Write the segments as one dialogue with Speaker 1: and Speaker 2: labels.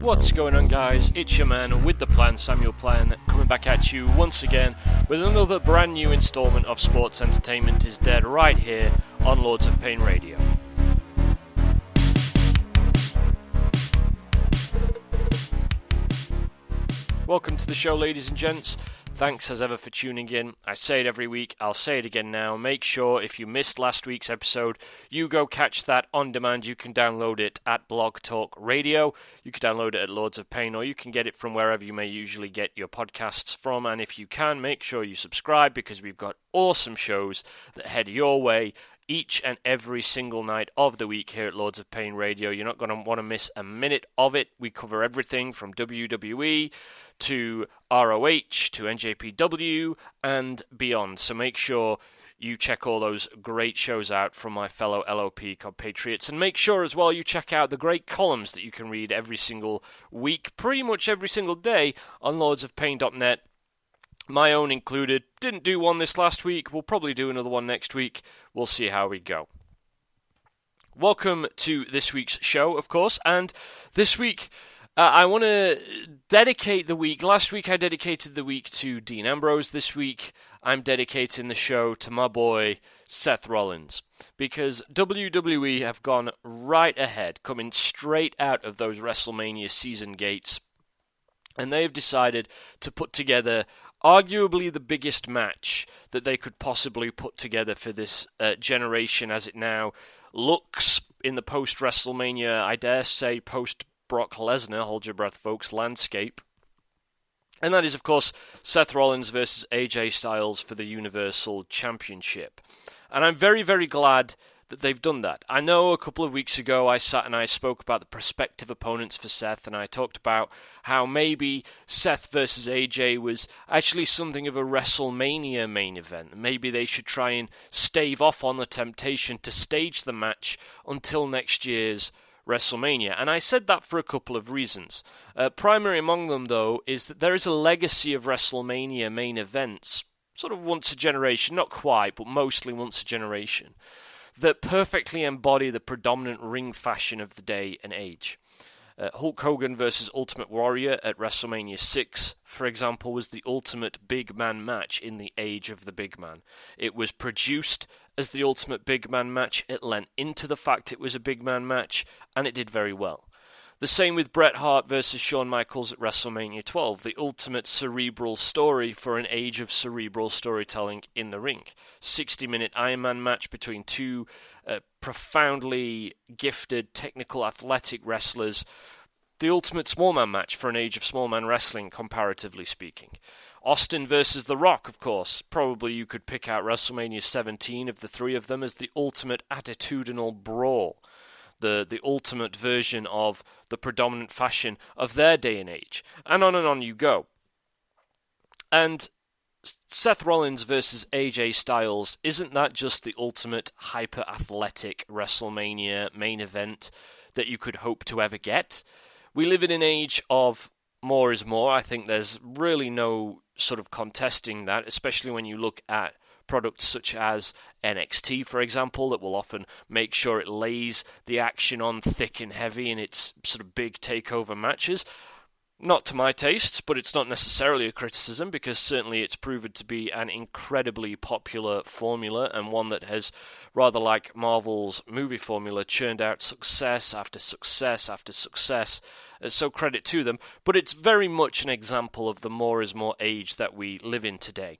Speaker 1: What's going on, guys? It's your man with the plan, Samuel Plan, coming back at you once again with another brand new installment of Sports Entertainment is Dead right here on Lords of Pain Radio. Welcome to the show, ladies and gents. Thanks as ever for tuning in. I say it every week, I'll say it again now. Make sure if you missed last week's episode, you go catch that on demand. You can download it at Blog Talk Radio. You can download it at Lords of Pain, or you can get it from wherever you may usually get your podcasts from. And if you can, make sure you subscribe because we've got awesome shows that head your way each and every single night of the week here at Lords of Pain Radio. You're not going to want to miss a minute of it. We cover everything from WWE to ROH to NJPW and beyond. So make sure you check all those great shows out from my fellow LOP compatriots. And make sure as well you check out the great columns that you can read every single week, pretty much every single day on lordsofpain.net. My own included. Didn't do one this last week. We'll probably do another one next week. We'll see how we go. Welcome to this week's show, of course. And this week, uh, I want to dedicate the week. Last week, I dedicated the week to Dean Ambrose. This week, I'm dedicating the show to my boy Seth Rollins because WWE have gone right ahead, coming straight out of those WrestleMania season gates, and they've decided to put together arguably the biggest match that they could possibly put together for this uh, generation as it now looks in the post WrestleMania, I dare say, post Brock Lesnar, hold your breath, folks, landscape. And that is, of course, Seth Rollins versus AJ Styles for the Universal Championship. And I'm very, very glad that they've done that. I know a couple of weeks ago I sat and I spoke about the prospective opponents for Seth, and I talked about how maybe Seth versus AJ was actually something of a WrestleMania main event. Maybe they should try and stave off on the temptation to stage the match until next year's WrestleMania. And I said that for a couple of reasons. Uh, primary among them, though, is that there is a legacy of WrestleMania main events, sort of once a generation, not quite, but mostly once a generation that perfectly embody the predominant ring fashion of the day and age. Uh, Hulk Hogan versus Ultimate Warrior at WrestleMania 6, for example, was the ultimate big man match in the age of the big man. It was produced as the ultimate big man match, it lent into the fact it was a big man match, and it did very well. The same with Bret Hart versus Shawn Michaels at WrestleMania 12, the ultimate cerebral story for an age of cerebral storytelling in the ring. 60 minute Iron Man match between two uh, profoundly gifted, technical, athletic wrestlers. The ultimate small man match for an age of small man wrestling, comparatively speaking. Austin versus The Rock, of course. Probably you could pick out WrestleMania 17 of the three of them as the ultimate attitudinal brawl the the ultimate version of the predominant fashion of their day and age, and on and on you go. And Seth Rollins versus AJ Styles isn't that just the ultimate hyper athletic WrestleMania main event that you could hope to ever get? We live in an age of more is more. I think there's really no sort of contesting that, especially when you look at products such as NXT, for example, that will often make sure it lays the action on thick and heavy in its sort of big takeover matches. Not to my tastes, but it's not necessarily a criticism because certainly it's proven to be an incredibly popular formula and one that has, rather like Marvel's movie formula, churned out success after success after success. Uh, so credit to them. But it's very much an example of the more is more age that we live in today.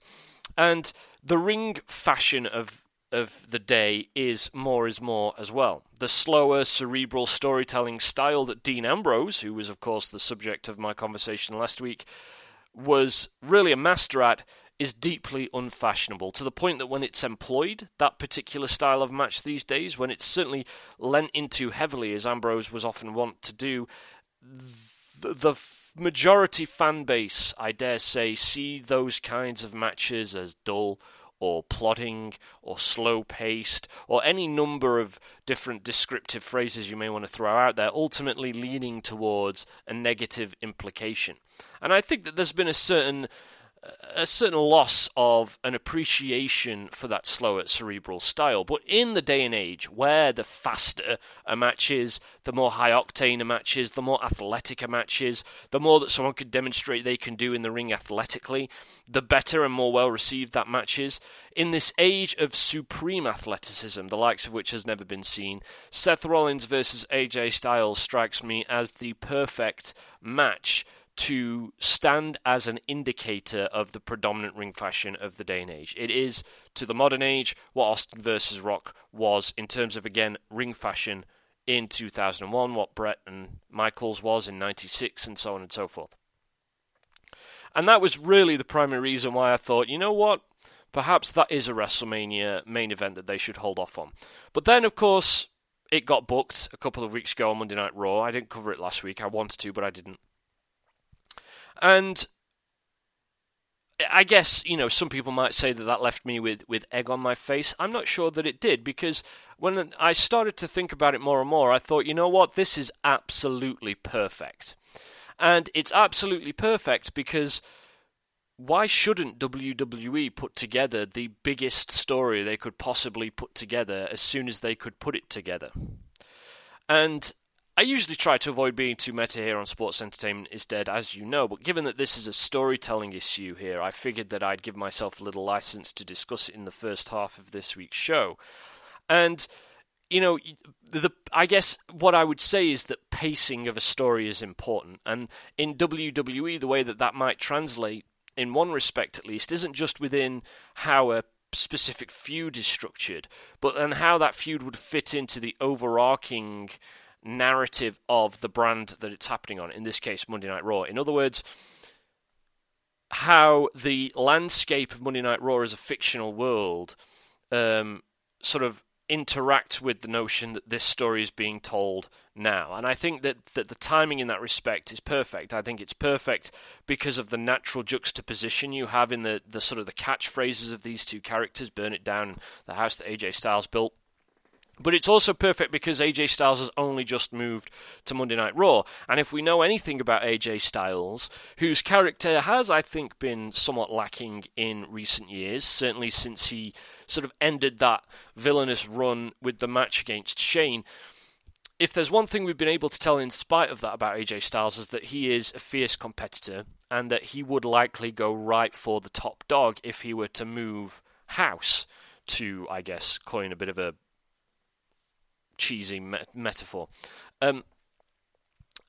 Speaker 1: And the ring fashion of of the day is more is more as well. The slower, cerebral storytelling style that Dean Ambrose, who was of course the subject of my conversation last week, was really a master at, is deeply unfashionable to the point that when it's employed, that particular style of match these days, when it's certainly lent into heavily, as Ambrose was often wont to do, the, the majority fan base, I dare say, see those kinds of matches as dull or plodding or slow paced or any number of different descriptive phrases you may want to throw out there, ultimately leaning towards a negative implication. And I think that there's been a certain a certain loss of an appreciation for that slower cerebral style. But in the day and age where the faster a match is, the more high octane a match is, the more athletic a match is, the more that someone could demonstrate they can do in the ring athletically, the better and more well received that match is. In this age of supreme athleticism, the likes of which has never been seen, Seth Rollins versus AJ Styles strikes me as the perfect match to stand as an indicator of the predominant ring fashion of the day and age. It is, to the modern age, what Austin versus Rock was in terms of, again, ring fashion in 2001, what Bret and Michaels was in 96, and so on and so forth. And that was really the primary reason why I thought, you know what? Perhaps that is a WrestleMania main event that they should hold off on. But then, of course, it got booked a couple of weeks ago on Monday Night Raw. I didn't cover it last week. I wanted to, but I didn't. And I guess, you know, some people might say that that left me with, with egg on my face. I'm not sure that it did because when I started to think about it more and more, I thought, you know what, this is absolutely perfect. And it's absolutely perfect because why shouldn't WWE put together the biggest story they could possibly put together as soon as they could put it together? And I usually try to avoid being too meta here on Sports Entertainment is Dead, as you know, but given that this is a storytelling issue here, I figured that I'd give myself a little license to discuss it in the first half of this week's show. And, you know, the I guess what I would say is that pacing of a story is important. And in WWE, the way that that might translate, in one respect at least, isn't just within how a specific feud is structured, but then how that feud would fit into the overarching narrative of the brand that it's happening on, in this case, Monday Night Raw. In other words, how the landscape of Monday Night Raw as a fictional world um, sort of interact with the notion that this story is being told now. And I think that, that the timing in that respect is perfect. I think it's perfect because of the natural juxtaposition you have in the, the sort of the catchphrases of these two characters, Burn It Down, the house that AJ Styles built. But it's also perfect because AJ Styles has only just moved to Monday Night Raw. And if we know anything about AJ Styles, whose character has, I think, been somewhat lacking in recent years, certainly since he sort of ended that villainous run with the match against Shane. If there's one thing we've been able to tell in spite of that about AJ Styles is that he is a fierce competitor and that he would likely go right for the top dog if he were to move house to, I guess, coin a bit of a cheesy me- metaphor. Um,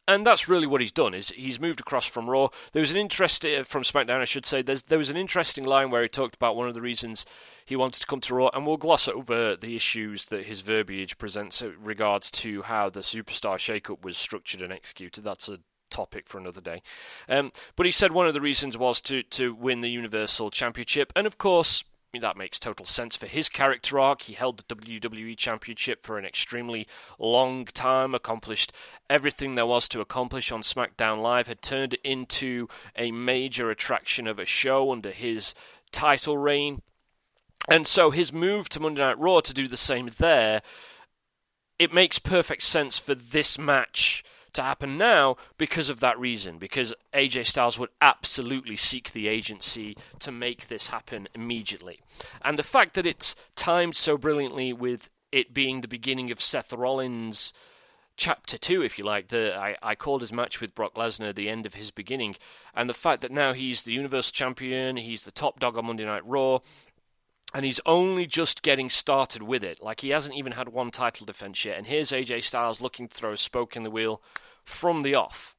Speaker 1: and that's really what he's done. Is he's moved across from Raw. There was an interesting uh, from SmackDown, I should say. There was an interesting line where he talked about one of the reasons he wanted to come to Raw, and we'll gloss over the issues that his verbiage presents regards to how the superstar shakeup was structured and executed. That's a topic for another day. Um, but he said one of the reasons was to to win the Universal Championship, and of course that makes total sense for his character arc. He held the WWE Championship for an extremely long time, accomplished everything there was to accomplish on SmackDown Live, had turned it into a major attraction of a show under his title reign. And so his move to Monday Night Raw to do the same there, it makes perfect sense for this match to happen now because of that reason. Because AJ Styles would absolutely seek the agency to make this happen immediately. And the fact that it's timed so brilliantly with it being the beginning of Seth Rollins' chapter two, if you like. The I, I called his match with Brock Lesnar the end of his beginning, and the fact that now he's the Universal Champion, he's the top dog on Monday Night Raw, and he's only just getting started with it. Like he hasn't even had one title defense yet, and here's AJ Styles looking to throw a spoke in the wheel from the off.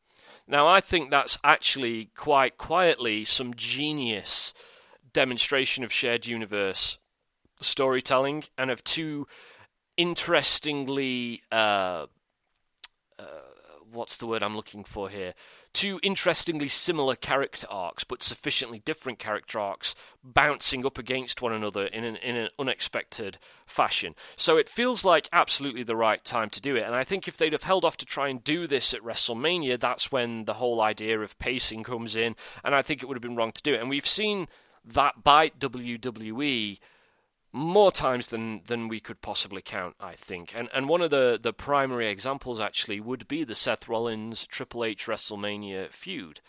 Speaker 1: Now, I think that's actually quite quietly some genius demonstration of shared universe storytelling and of two interestingly uh, what's the word I'm looking for here? Two interestingly similar character arcs, but sufficiently different character arcs, bouncing up against one another in an, in an unexpected fashion. So it feels like absolutely the right time to do it. And I think if they'd have held off to try and do this at WrestleMania, that's when the whole idea of pacing comes in. And I think it would have been wrong to do it. And we've seen that bite WWE more times than than we could possibly count, I think. And and one of the the primary examples actually would be the Seth Rollins Triple H WrestleMania feud.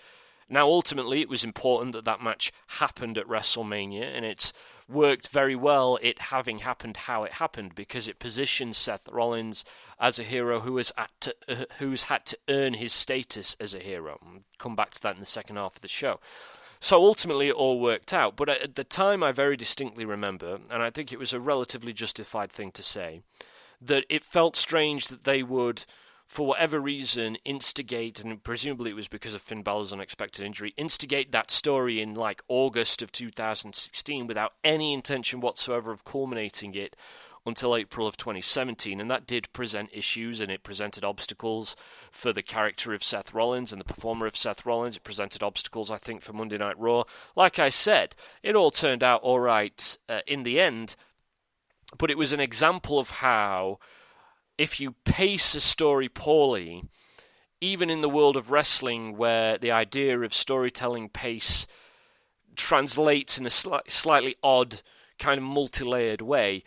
Speaker 1: Now, ultimately, it was important that that match happened at WrestleMania, and it's worked very well it having happened how it happened because it positions Seth Rollins as a hero who has had to, uh, who's had to earn his status as a hero. Come back to that in the second half of the show. So ultimately, it all worked out. But at the time, I very distinctly remember, and I think it was a relatively justified thing to say, that it felt strange that they would for whatever reason, instigate, and presumably it was because of Finn Balor's unexpected injury, instigate that story in like August of 2016 without any intention whatsoever of culminating it until April of 2017. And that did present issues and it presented obstacles for the character of Seth Rollins and the performer of Seth Rollins. It presented obstacles, I think, for Monday Night Raw. Like I said, it all turned out all right uh, in the end, but it was an example of how if you pace a story poorly, even in the world of wrestling, where the idea of storytelling pace translates in a sli- slightly odd, kind of multi layered way,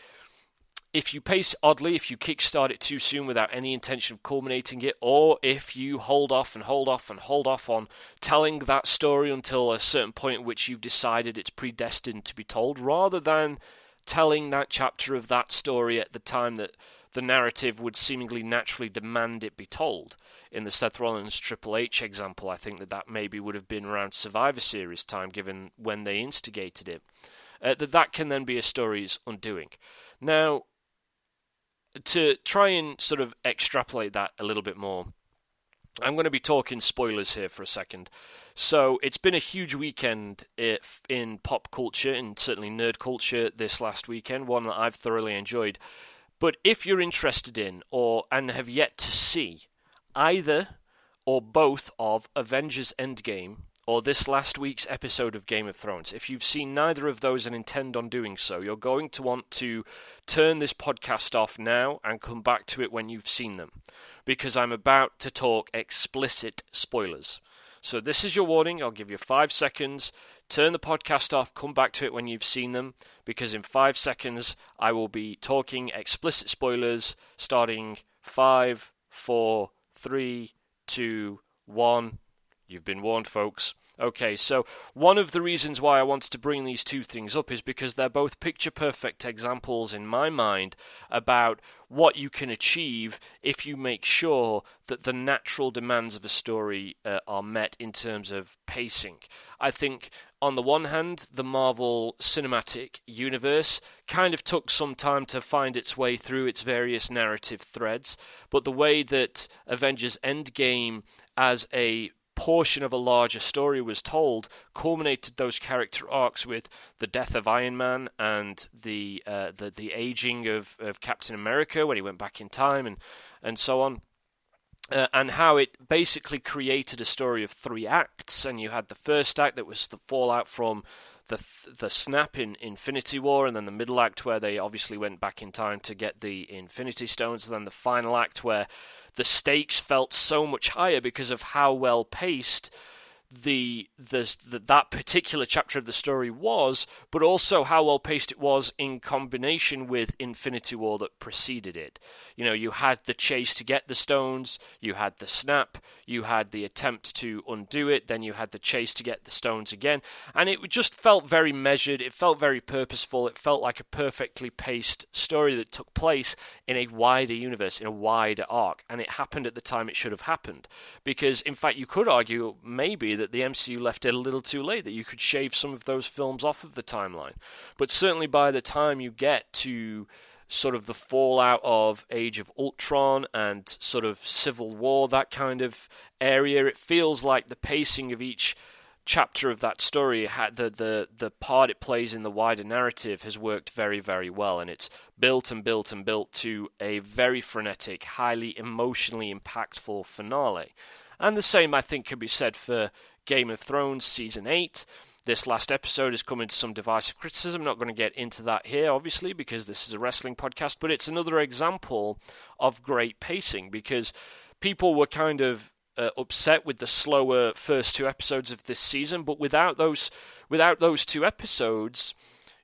Speaker 1: if you pace oddly, if you kickstart it too soon without any intention of culminating it, or if you hold off and hold off and hold off on telling that story until a certain point at which you've decided it's predestined to be told, rather than telling that chapter of that story at the time that the narrative would seemingly naturally demand it be told. In the Seth Rollins Triple H example, I think that that maybe would have been around Survivor Series time, given when they instigated it. Uh, that that can then be a story's undoing. Now, to try and sort of extrapolate that a little bit more, I'm going to be talking spoilers here for a second. So it's been a huge weekend eh, in pop culture and certainly nerd culture this last weekend, one that I've thoroughly enjoyed. But if you're interested in or and have yet to see either or both of Avengers Endgame or this last week's episode of Game of Thrones, if you've seen neither of those and intend on doing so, you're going to want to turn this podcast off now and come back to it when you've seen them. Because I'm about to talk explicit spoilers. So, this is your warning. I'll give you five seconds turn the podcast off, come back to it when you've seen them, because in five seconds I will be talking explicit spoilers starting five, four, three, two, one. You've been warned, folks. Okay, so one of the reasons why I wanted to bring these two things up is because they're both picture perfect examples in my mind about what you can achieve if you make sure that the natural demands of a story uh, are met in terms of pacing. I think on the one hand, the Marvel Cinematic Universe kind of took some time to find its way through its various narrative threads, but the way that Avengers Endgame as a portion of a larger story was told culminated those character arcs with the death of Iron Man and the uh, the the aging of, of Captain America when he went back in time and and so on. Uh, and how it basically created a story of three acts, and you had the first act that was the fallout from the the snap in Infinity War, and then the middle act where they obviously went back in time to get the Infinity Stones, and then the final act where the stakes felt so much higher because of how well paced the, the, the that particular chapter of the story was, but also how well paced it was in combination with Infinity War that preceded it. You know, you had the chase to get the stones, you had the snap, you had the attempt to undo it, then you had the chase to get the stones again, and it just felt very measured. It felt very purposeful. It felt like a perfectly paced story that took place in a wider universe, in a wider arc, and it happened at the time it should have happened. Because, in fact, you could argue maybe that the MCU left it a little too late, that you could shave some of those films off of the timeline. But certainly by the time you get to sort of the fallout of Age of Ultron and sort of Civil War, that kind of area, it feels like the pacing of each chapter of that story the the the part it plays in the wider narrative has worked very very well and it's built and built and built to a very frenetic highly emotionally impactful finale and the same i think can be said for Game of Thrones Season 8. This last episode is coming to some divisive criticism. Not going to get into that here, obviously, because this is a wrestling podcast, but it's another example of great pacing because people were kind of uh, upset with the slower first two episodes of this season, but without those without those two episodes,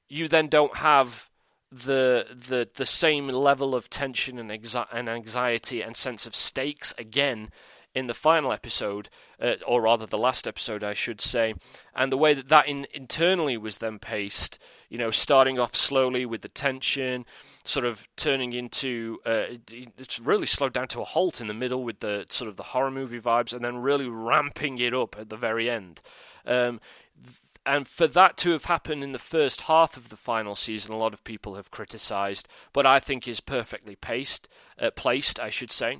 Speaker 1: you then don't have the the the same level of tension and, and anxiety and sense of stakes again in the final episode, uh, or rather the last episode, I should say, and the way that that in, internally was then paced, you know, starting off slowly with the tension, sort of turning into uh, it's really slowed down to a halt in the middle with the sort of the horror movie vibes, and then really ramping it up at the very end. Um, and for that to have happened in the first half of the final season, a lot of people have criticised, but I think is perfectly paced, uh, placed, I should say.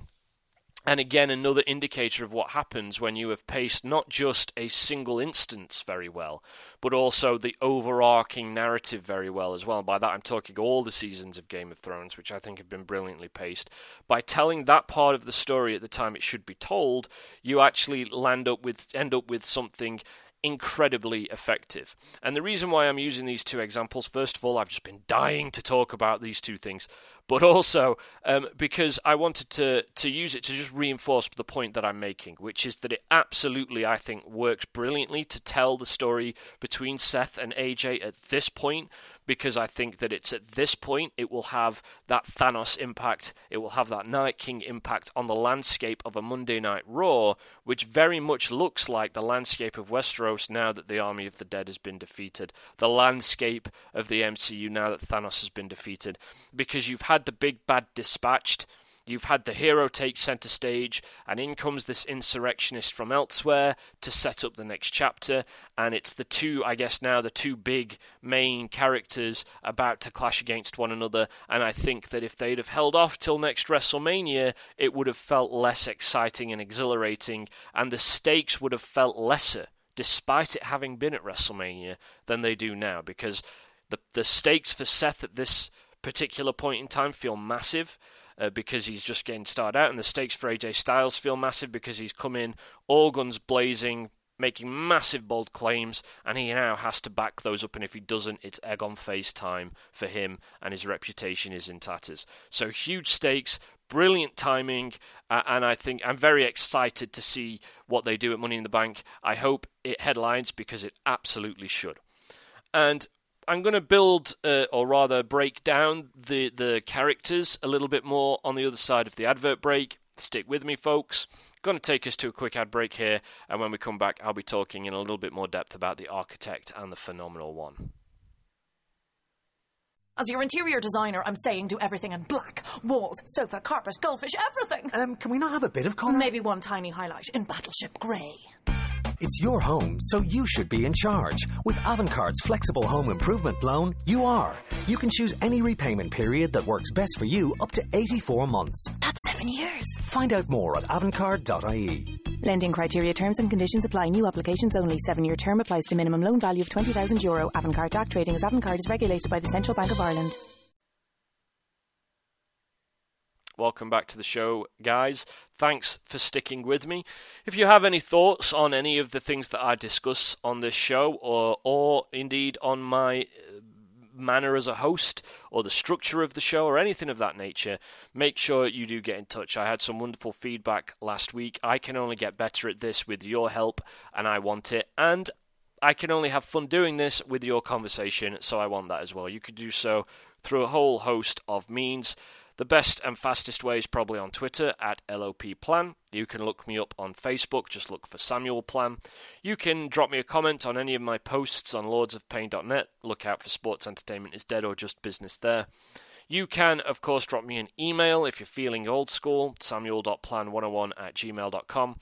Speaker 1: And again, another indicator of what happens when you have paced not just a single instance very well, but also the overarching narrative very well as well. And by that, I'm talking all the seasons of Game of Thrones, which I think have been brilliantly paced. By telling that part of the story at the time it should be told, you actually land up with end up with something incredibly effective. And the reason why I'm using these two examples, first of all, I've just been dying to talk about these two things, but also um, because I wanted to, to use it to just reinforce the point that I'm making, which is that it absolutely, I think, works brilliantly to tell the story between Seth and AJ at this point, because I think that it's at this point it will have that Thanos impact, it will have that Night King impact on the landscape of a Monday Night Raw, which very much looks like the landscape of Westeros now that the Army of the Dead has been defeated, the landscape of the MCU now that Thanos has been defeated, because you've had the big bad dispatched You've had the hero take centre stage, and in comes this insurrectionist from elsewhere to set up the next chapter. And it's the two, I guess now, the two big main characters about to clash against one another. And I think that if they'd have held off till next WrestleMania, it would have felt less exciting and exhilarating, and the stakes would have felt lesser, despite it having been at WrestleMania, than they do now. Because the, the stakes for Seth at this particular point in time feel massive uh, because he's just getting started out, and the stakes for AJ Styles feel massive because he's come in all guns blazing, making massive bold claims, and he now has to back those up. And if he doesn't, it's egg on face time for him, and his reputation is in tatters. So huge stakes, brilliant timing, uh, and I think I'm very excited to see what they do at Money in the Bank. I hope it headlines because it absolutely should. And I'm going to build, uh, or rather break down the, the characters a little bit more on the other side of the advert break. Stick with me, folks. Going to take us to a quick ad break here, and when we come back, I'll be talking in a little bit more depth about the architect and the phenomenal one.
Speaker 2: As your interior designer, I'm saying do everything in black. Walls, sofa, carpet, goldfish, everything.
Speaker 3: Um, can we not have a bit of colour?
Speaker 2: Maybe one tiny highlight in Battleship Grey.
Speaker 3: It's your home, so you should be in charge. With Avantcard's flexible home improvement loan, you are. You can choose any repayment period that works best for you up to 84 months.
Speaker 2: That's seven years.
Speaker 3: Find out more at avantcard.ie.
Speaker 2: Lending criteria, terms and conditions apply. New applications only. Seven year term applies to minimum loan value of €20,000. Euro. Avantcard DAC trading as Avantcard is regulated by the Central Bank of Ireland.
Speaker 1: Welcome back to the show, guys. Thanks for sticking with me. If you have any thoughts on any of the things that I discuss on this show, or or indeed on my uh, manner as a host, or the structure of the show, or anything of that nature, make sure you do get in touch. I had some wonderful feedback last week. I can only get better at this with your help, and I want it. And I can only have fun doing this with your conversation, so I want that as well. You could do so through a whole host of means. The best and fastest way is probably on Twitter at LOP Plan. You can look me up on Facebook, just look for Samuel Plan. You can drop me a comment on any of my posts on lordsofpain.net. Look out for Sports Entertainment is Dead or Just Business there. You can, of course, drop me an email if you're feeling old school, samuel.plan101 at gmail.com.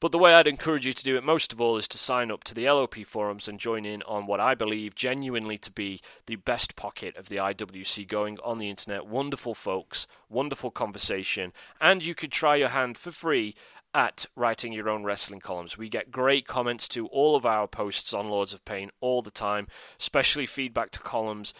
Speaker 1: But the way I'd encourage you to do it most of all is to sign up to the LOP forums and join in on what I believe genuinely to be the best pocket of the IWC going on the internet. Wonderful folks, wonderful conversation, and you could try your hand for free at writing your own wrestling columns. We get great comments to all of our posts on Lords of Pain all the time, especially feedback to columns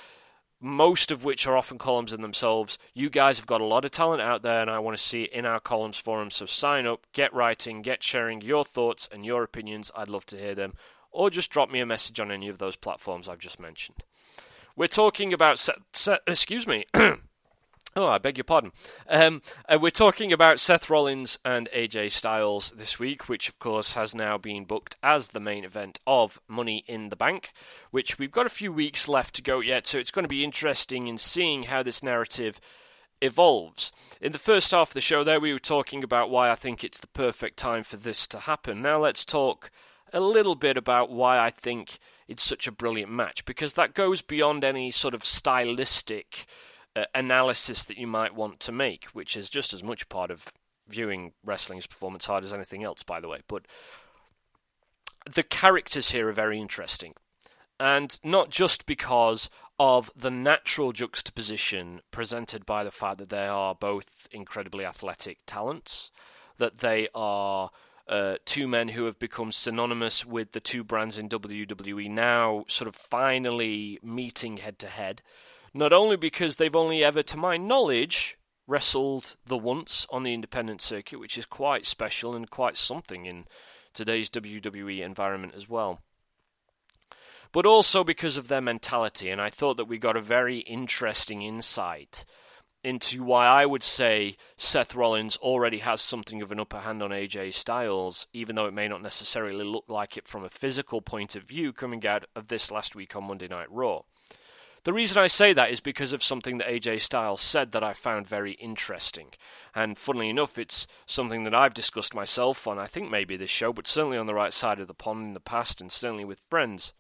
Speaker 1: most of which are often columns in themselves. You guys have got a lot of talent out there, and I want to see it in our columns forum. So sign up, get writing, get sharing your thoughts and your opinions. I'd love to hear them. Or just drop me a message on any of those platforms I've just mentioned. We're talking about, se- se- excuse me, Oh, I beg your pardon. Um, uh, we're talking about Seth Rollins and AJ Styles this week, which of course has now been booked as the main event of Money in the Bank, which we've got a few weeks left to go yet, so it's going to be interesting in seeing how this narrative evolves. In the first half of the show, there we were talking about why I think it's the perfect time for this to happen. Now let's talk a little bit about why I think it's such a brilliant match, because that goes beyond any sort of stylistic analysis that you might want to make, which is just as much part of viewing wrestling's performance hard as anything else, by the way. But the characters here are very interesting. And not just because of the natural juxtaposition presented by the fact that they are both incredibly athletic talents, that they are uh, two men who have become synonymous with the two brands in WWE now, sort of finally meeting head to head. Not only because they've only ever, to my knowledge, wrestled the once on the independent circuit, which is quite special and quite something in today's WWE environment as well. But also because of their mentality, and I thought that we got a very interesting insight into why I would say Seth Rollins already has something of an upper hand on AJ Styles, even though it may not necessarily look like it from a physical point of view coming out of this last week on Monday Night Raw. The reason I say that is because of something that AJ Styles said that I found very interesting. And funnily enough, it's something that I've discussed myself on, I think maybe this show, but certainly on the right side of the pond in the past and certainly with friends.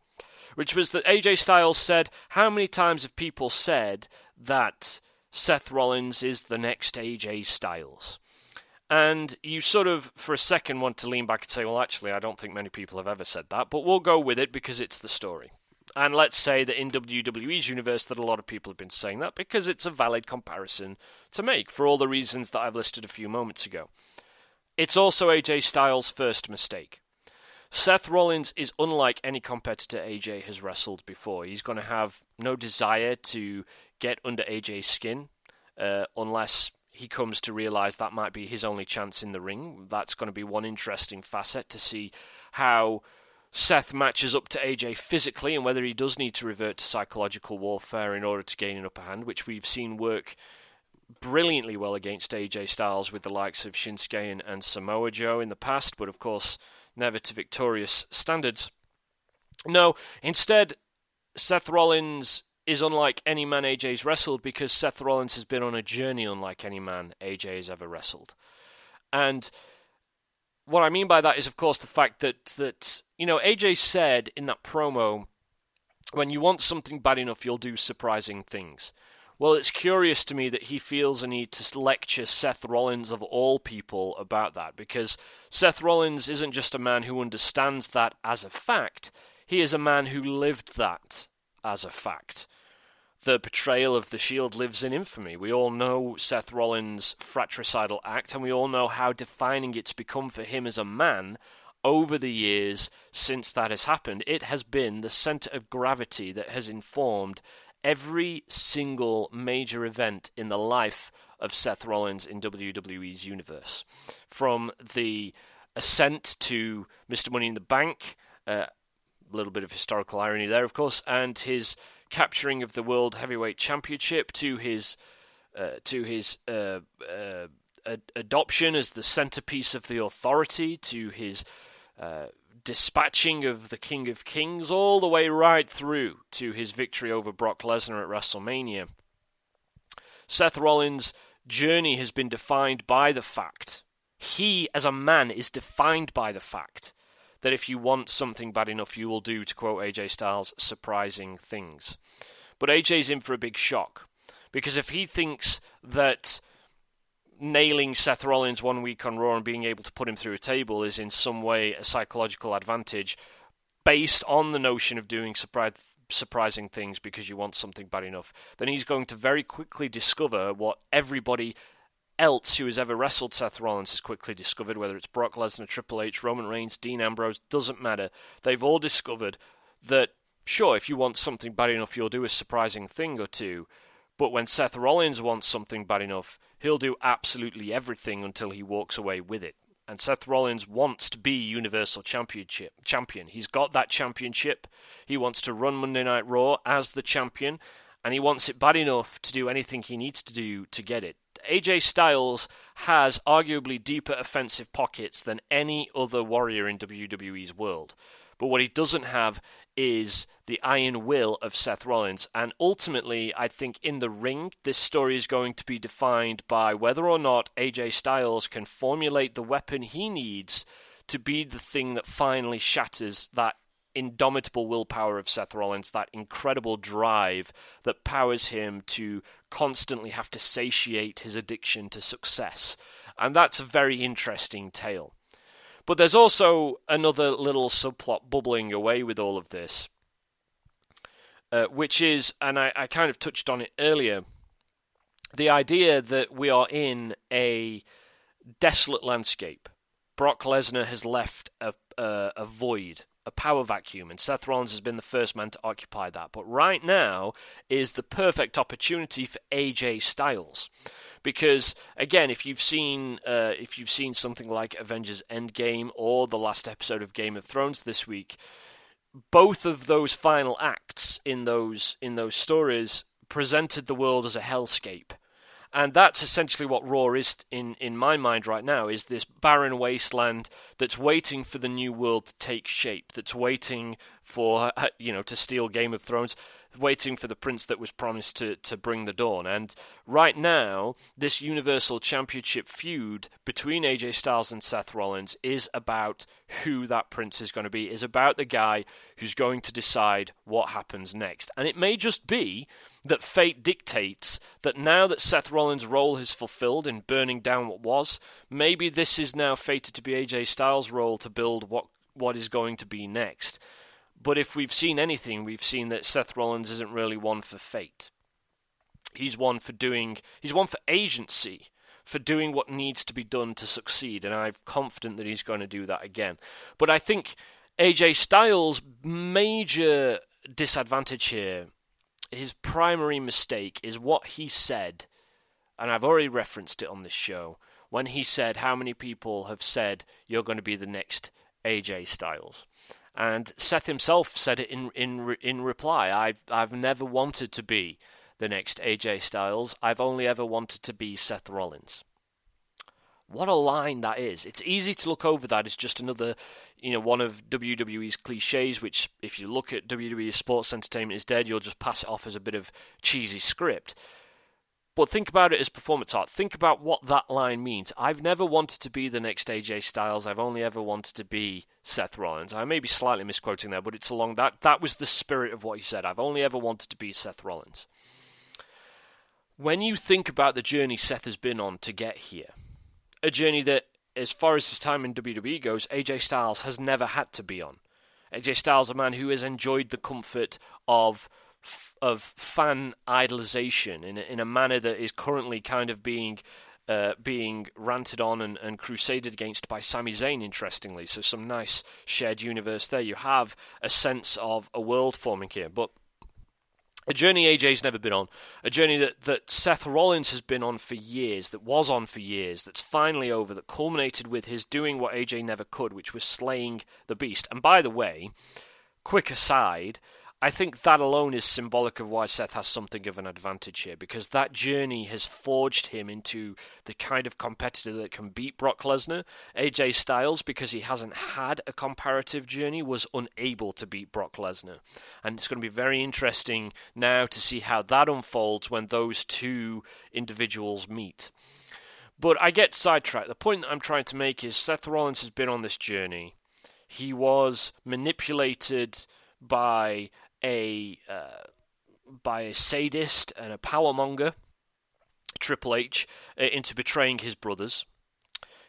Speaker 1: Which was that AJ Styles said, How many times have people said that Seth Rollins is the next AJ Styles? And you sort of, for a second, want to lean back and say, Well, actually, I don't think many people have ever said that, but we'll go with it because it's the story. And let's say that in WWE's universe that a lot of people have been saying that because it's a valid comparison to make for all the reasons that I've listed a few moments ago. It's also AJ Styles' first mistake. Seth Rollins is unlike any competitor AJ has wrestled before. He's going to have no desire to get under AJ's skin uh, unless he comes to realize that might be his only chance in the ring. That's going to be one interesting facet to see how Seth matches up to AJ physically and whether he does need to revert to psychological warfare in order to gain an upper hand, which we've seen work brilliantly well against AJ Styles with the likes of Shinsuke and, and Samoa Joe in the past, but of course never to victorious standards. No, instead, Seth Rollins is unlike any man AJ's wrestled because Seth Rollins has been on a journey unlike any man AJ has ever wrestled. And what I mean by that is, of course, the fact that that you know AJ said in that promo, when you want something bad enough, you'll do surprising things. Well, it's curious to me that he feels a need to lecture Seth Rollins of all people about that because Seth Rollins isn't just a man who understands that as a fact, he is a man who lived that as a fact the portrayal of the Shield lives in infamy. We all know Seth Rollins' fratricidal act, and we all know how defining it's become for him as a man over the years since that has happened. It has been the center of gravity that has informed every single major event in the life of Seth Rollins in WWE's universe. From the ascent to Mr. Money in the Bank, uh, little bit of historical irony there, of course, and his capturing of the World Heavyweight Championship to his uh, to his uh, uh, ad- adoption as the centerpiece of the authority, to his uh, dispatching of the King of Kings, all the way right through to his victory over Brock Lesnar at WrestleMania. Seth Rollins' journey has been defined by the fact he, as a man, is defined by the fact that if you want something bad enough, you will do, to quote AJ Styles, surprising things. But AJ's in for a big shock because if he thinks that nailing Seth Rollins one week on Raw and being able to put him through a table is in some way a psychological advantage based on the notion of doing surprise, surprising things because you want something bad enough, then he's going to very quickly discover what everybody else who has ever wrestled Seth Rollins has quickly discovered, whether it's Brock Lesnar, Triple H, Roman Reigns, Dean Ambrose, doesn't matter. They've all discovered that, sure, if you want something bad enough, you'll do a surprising thing or two. But when Seth Rollins wants something bad enough, he'll do absolutely everything until he walks away with it. And Seth Rollins wants to be Universal Championship champion. He's got that championship. He wants to run Monday Night Raw as the champion, and he wants it bad enough to do anything he needs to do to get it. AJ Styles has arguably deeper offensive pockets than any other warrior in WWE's world. But what he doesn't have is the iron will of Seth Rollins. And ultimately, I think in the ring, this story is going to be defined by whether or not AJ Styles can formulate the weapon he needs to be the thing that finally shatters that indomitable willpower of Seth Rollins, that incredible drive that powers him to constantly have to satiate his addiction to success. And that's a very interesting tale. But there's also another little subplot bubbling away with all of this, uh, which is, and I, I kind of touched on it earlier, the idea that we are in a desolate landscape. Brock Lesnar has left a, a, a void a power vacuum, and Seth Rollins has been the first man to occupy that. But right now is the perfect opportunity for AJ Styles, because again, if you've seen uh, if you've seen something like Avengers Endgame or the last episode of Game of Thrones this week, both of those final acts in those in those stories presented the world as a hellscape and that's essentially what Raw is in in my mind right now is this barren wasteland that's waiting for the new world to take shape that's waiting for you know to steal Game of Thrones waiting for the prince that was promised to, to bring the dawn. And right now, this Universal Championship feud between AJ Styles and Seth Rollins is about who that prince is going to be, is about the guy who's going to decide what happens next. And it may just be that fate dictates that now that Seth Rollins' role is fulfilled in burning down what was, maybe this is now fated to be AJ Styles' role to build what what is going to be next. But if we've seen anything, we've seen that Seth Rollins isn't really one for fate. He's one for doing. He's one for agency, for doing what needs to be done to succeed, and I'm confident that he's going to do that again. But I think AJ Styles' major disadvantage here, his primary mistake, is what he said, and I've already referenced it on this show when he said how many people have said you're going to be the next AJ Styles. And Seth himself said it in in in reply. I've I've never wanted to be the next AJ Styles. I've only ever wanted to be Seth Rollins. What a line that is. It's easy to look over that as just another, you know, one of WWE's cliches, which if you look at WWE Sports Entertainment is Dead, you'll just pass it off as a bit of cheesy script. But think about it as performance art. Think about what that line means. I've never wanted to be the next AJ Styles. I've only ever wanted to be Seth Rollins. I may be slightly misquoting there, but it's along that. That was the spirit of what he said. I've only ever wanted to be Seth Rollins. When you think about the journey Seth has been on to get here, a journey that, as far as his time in WWE goes, AJ Styles has never had to be on. AJ Styles, a man who has enjoyed the comfort of of fan idolization in a, in a manner that is currently kind of being uh, being ranted on and, and, crusaded against by Sami Zayn, interestingly. So, some nice shared universe there. You have a sense of a world forming here. But a journey AJ's never been on, a journey that, that Seth Rollins has been on for years, that was on for years, that's finally over, that culminated with his doing what AJ never could, which was slaying the beast. And by the way, quick aside, I think that alone is symbolic of why Seth has something of an advantage here, because that journey has forged him into the kind of competitor that can beat Brock Lesnar. AJ Styles, because he hasn't had a comparative journey, was unable to beat Brock Lesnar. And it's going to be very interesting now to see how that unfolds when those two individuals meet. But I get sidetracked. The point that I'm trying to make is Seth Rollins has been on this journey. He was manipulated by a uh, by a sadist and a powermonger, Triple H, uh, into betraying his brothers.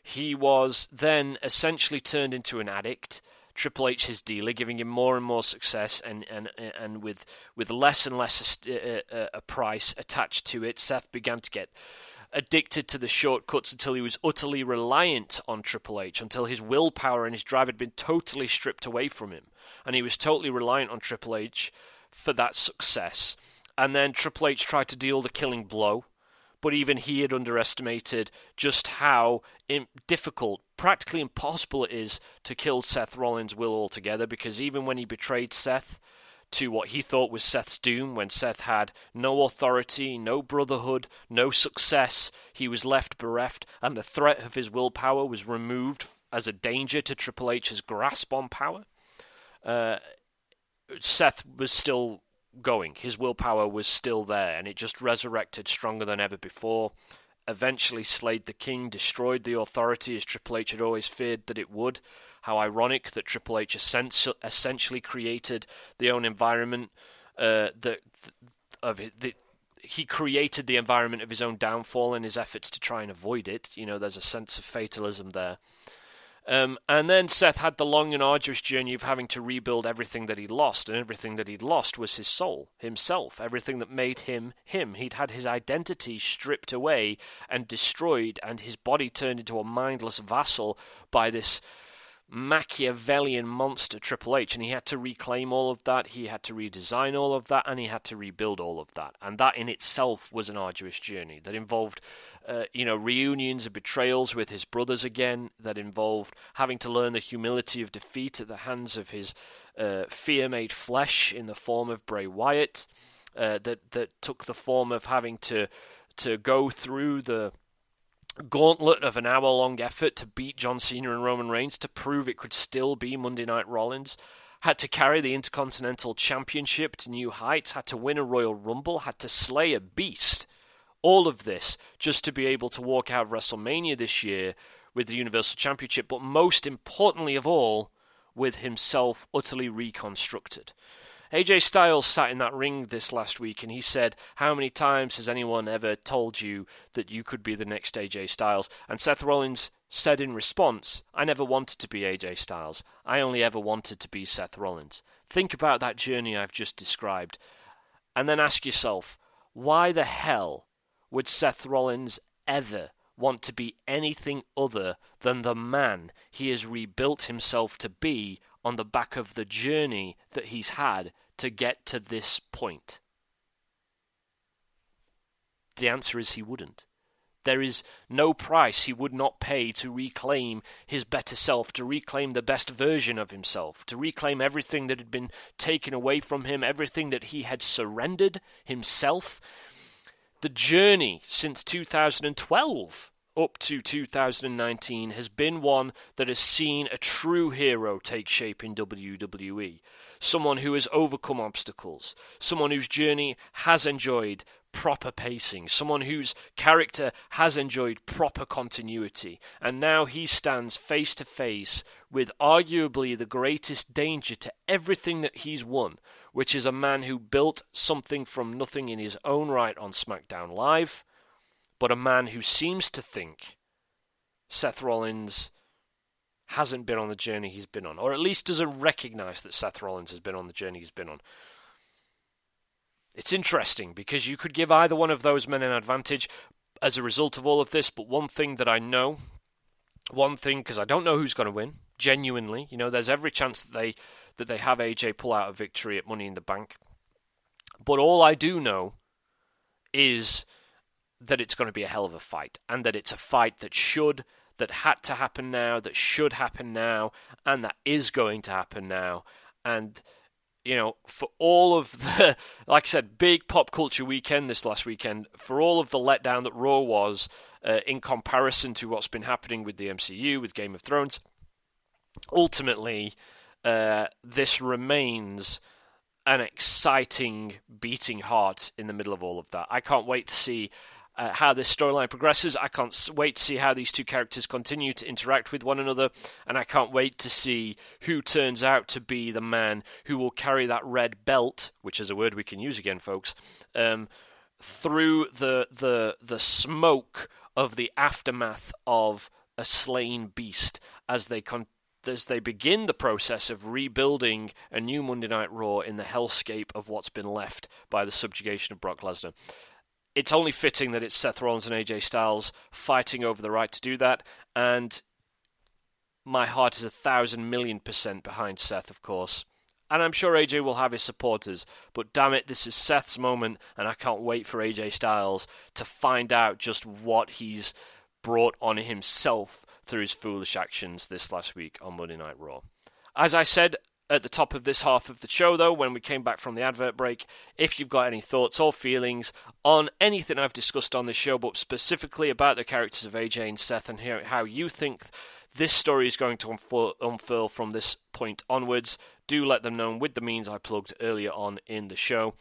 Speaker 1: He was then essentially turned into an addict. Triple H, his dealer, giving him more and more success, and and and with with less and less a, a, a price attached to it. Seth began to get addicted to the shortcuts until he was utterly reliant on Triple H, until his willpower and his drive had been totally stripped away from him and he was totally reliant on Triple H for that success. And then Triple H tried to deal the killing blow, but even he had underestimated just how difficult, practically impossible it is to kill Seth Rollins' will altogether. Because even when he betrayed Seth to what he thought was Seth's doom when Seth had no authority, no brotherhood, no success. He was left bereft, and the threat of his willpower was removed as a danger to Triple H's grasp on power. Uh, Seth was still going. His willpower was still there, and it just resurrected stronger than ever before. Eventually slayed the king, destroyed the authority as Triple H had always feared that it would. How ironic that Triple H essentially created the own environment uh, that of. The, he created the environment of his own downfall in his efforts to try and avoid it. You know, there's a sense of fatalism there. Um, and then Seth had the long and arduous journey of having to rebuild everything that he'd lost, and everything that he'd lost was his soul, himself, everything that made him him. He'd had his identity stripped away and destroyed, and his body turned into a mindless vassal by this Machiavellian monster Triple H, and he had to reclaim all of that, he had to redesign all of that, and he had to rebuild all of that. And that in itself was an arduous journey that involved, uh, you know, reunions and betrayals with his brothers again, that involved having to learn the humility of defeat at the hands of his uh, fear made flesh in the form of Bray Wyatt, uh, that, that took the form of having to, to go through the gauntlet of an hour long effort to beat John Cena and Roman Reigns to prove it could still be Monday Night Rollins. Had to carry the Intercontinental Championship to new heights, had to win a Royal Rumble, had to slay a beast. All of this just to be able to walk out of WrestleMania this year with the Universal Championship, but most importantly of all, with himself utterly reconstructed. AJ Styles sat in that ring this last week and he said, How many times has anyone ever told you that you could be the next AJ Styles? And Seth Rollins said in response, I never wanted to be AJ Styles. I only ever wanted to be Seth Rollins. Think about that journey I've just described. And then ask yourself, why the hell would Seth Rollins ever want to be anything other than the man he has rebuilt himself to be on the back of the journey that he's had to get to this point? The answer is he wouldn't. There is no price he would not pay to reclaim his better self, to reclaim the best version of himself, to reclaim everything that had been taken away from him, everything that he had surrendered himself. The journey since 2012 up to 2019 has been one that has seen a true hero take shape in WWE. Someone who has overcome obstacles, someone whose journey has enjoyed proper pacing, someone whose character has enjoyed proper continuity, and now he stands face to face with arguably the greatest danger to everything that he's won, which is a man who built something from nothing in his own right on SmackDown Live but a man who seems to think Seth Rollins hasn't been on the journey he's been on, or at least doesn't recognize that Seth Rollins has been on the journey he's been on. It's interesting because you could give either one of those men an advantage as a result of all of this, but one thing that I know, one thing because I don't know who's going to win, genuinely, you know, there's every chance that they that they have AJ pull out a victory at Money in the Bank. But all I do know is that it's going to be a hell of a fight and that it's a fight that should that had to happen now that should happen now and that is going to happen now. And you know for all of the like i said big pop culture weekend this last weekend for all of the letdown that raw was uh, in comparison to what's been happening with the mcu with game of thrones ultimately uh, this remains an exciting beating heart in the middle of all of that. I can't wait to see uh, how this storyline progresses. I can't wait to see how these two characters continue to interact with one another, and I can't wait to see who turns out to be the man who will carry that red belt, which is a word we can use again, folks, um, through the the the smoke of the aftermath of a slain beast as they con- as they begin the process of rebuilding a new Monday Night Raw in the hellscape of what's been left by the subjugation of Brock Lesnar it's only fitting that it's Seth Rollins and AJ Styles fighting over the right to do that. And my heart is a thousand million percent behind Seth, of course. And I'm sure AJ will have his supporters, but damn it, this is Seth's moment, and I can't wait for AJ Styles to find out just what he's brought on himself through his foolish actions this last week on Monday Night Raw. As I said at the top of this half of the show, though, when we came back from the advert break, if you've got any thoughts or feelings on anything I've discussed on this show, but specifically about the characters of AJ and Seth and how you think this story is going to unfurl from this point onwards, do let them know with the means I plugged earlier on in the show.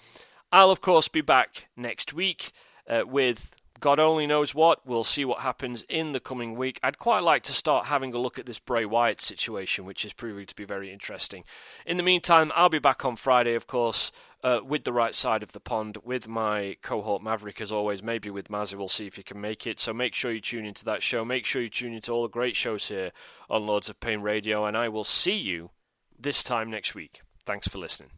Speaker 1: I'll, of course, be back next week uh, with God only knows what. We'll see what happens in the coming week. I'd quite like to start having a look at this Bray Wyatt situation, which is proving to be very interesting. In the meantime, I'll be back on Friday, of course, uh, with the right side of the pond, with my cohort Maverick, as always, maybe with Mazzy. We'll see if he can make it. So make sure you tune into that show. Make sure you tune into all the great shows here on Lords of Pain Radio, and I will see you this time next week. Thanks for listening.